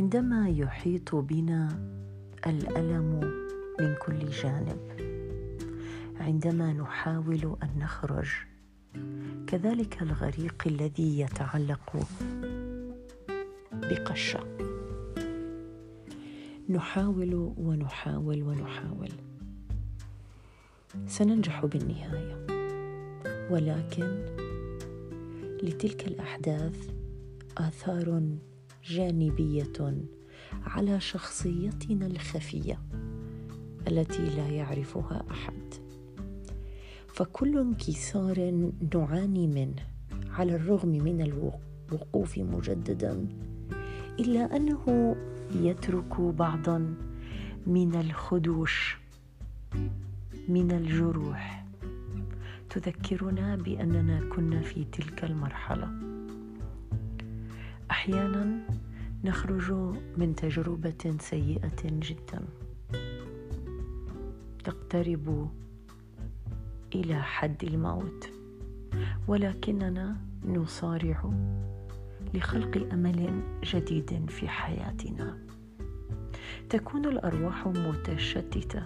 عندما يحيط بنا الألم من كل جانب عندما نحاول أن نخرج كذلك الغريق الذي يتعلق بقشة. نحاول ونحاول ونحاول. سننجح بالنهاية. ولكن لتلك الأحداث آثار جانبية على شخصيتنا الخفية التي لا يعرفها أحد. فكل انكسار نعاني منه على الرغم من الوقوف مجددا إلا أنه يترك بعضا من الخدوش من الجروح. تذكرنا بأننا كنا في تلك المرحلة. أحيانا نخرج من تجربة سيئة جدا. تقترب إلى حد الموت. ولكننا نصارع لخلق أمل جديد في حياتنا. تكون الأرواح متشتتة.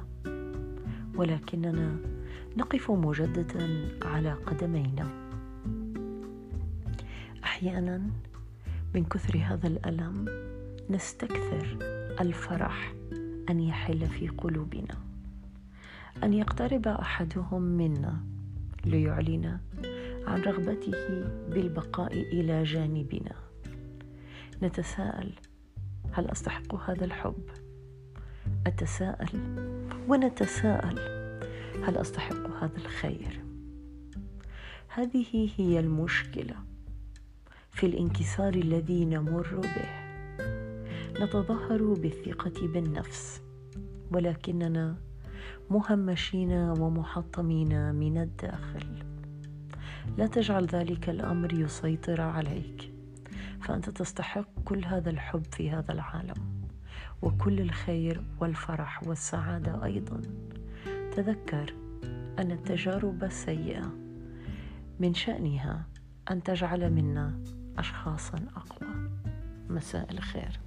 ولكننا نقف مجددا على قدمينا. أحيانا من كثر هذا الألم نستكثر الفرح أن يحل في قلوبنا. أن يقترب أحدهم منا ليعلن عن رغبته بالبقاء إلى جانبنا. نتساءل هل أستحق هذا الحب؟ أتساءل ونتساءل هل أستحق هذا الخير؟ هذه هي المشكلة. في الانكسار الذي نمر به. نتظاهر بالثقة بالنفس ولكننا مهمشين ومحطمين من الداخل. لا تجعل ذلك الأمر يسيطر عليك فأنت تستحق كل هذا الحب في هذا العالم وكل الخير والفرح والسعادة أيضا. تذكر أن التجارب السيئة من شأنها أن تجعل منا اشخاصا أقوى. مساء الخير.